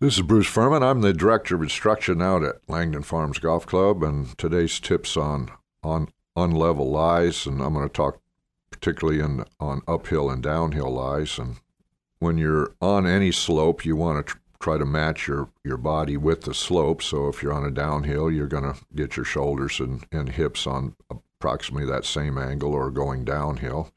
This is Bruce Furman. I'm the director of instruction out at Langdon Farms Golf Club, and today's tips on on unlevel lies, and I'm going to talk particularly in, on uphill and downhill lies. And when you're on any slope, you want to tr- try to match your, your body with the slope. So if you're on a downhill, you're going to get your shoulders and, and hips on approximately that same angle or going downhill.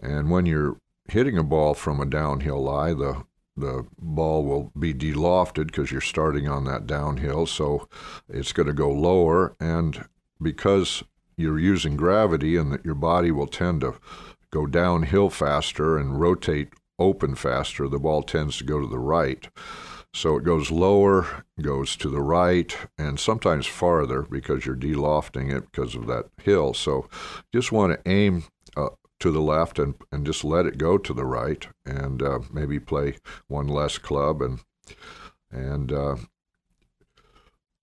And when you're hitting a ball from a downhill lie, the the ball will be delofted because you're starting on that downhill, so it's going to go lower. And because you're using gravity and that your body will tend to go downhill faster and rotate open faster, the ball tends to go to the right. So it goes lower, goes to the right, and sometimes farther because you're delofting it because of that hill. So just want to aim uh, to the left and, and just let it go to the right and uh, maybe play one less club and and uh,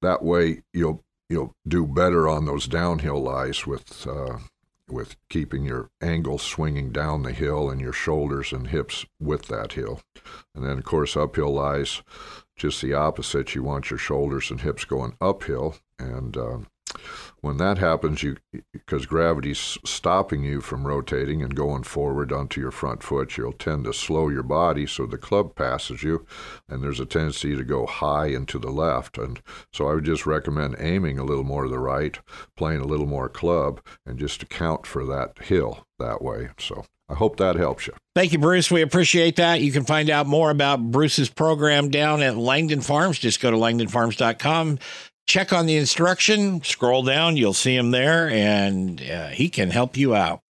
that way you'll you'll do better on those downhill lies with uh, with keeping your angle swinging down the hill and your shoulders and hips with that hill. And then of course uphill lies just the opposite. You want your shoulders and hips going uphill and uh, when that happens, you because gravity's stopping you from rotating and going forward onto your front foot, you'll tend to slow your body so the club passes you, and there's a tendency to go high and to the left. And so I would just recommend aiming a little more to the right, playing a little more club, and just account for that hill that way. So. I hope that helps you. Thank you, Bruce. We appreciate that. You can find out more about Bruce's program down at Langdon Farms. Just go to langdonfarms.com check on the instruction, scroll down, you'll see him there, and uh, he can help you out.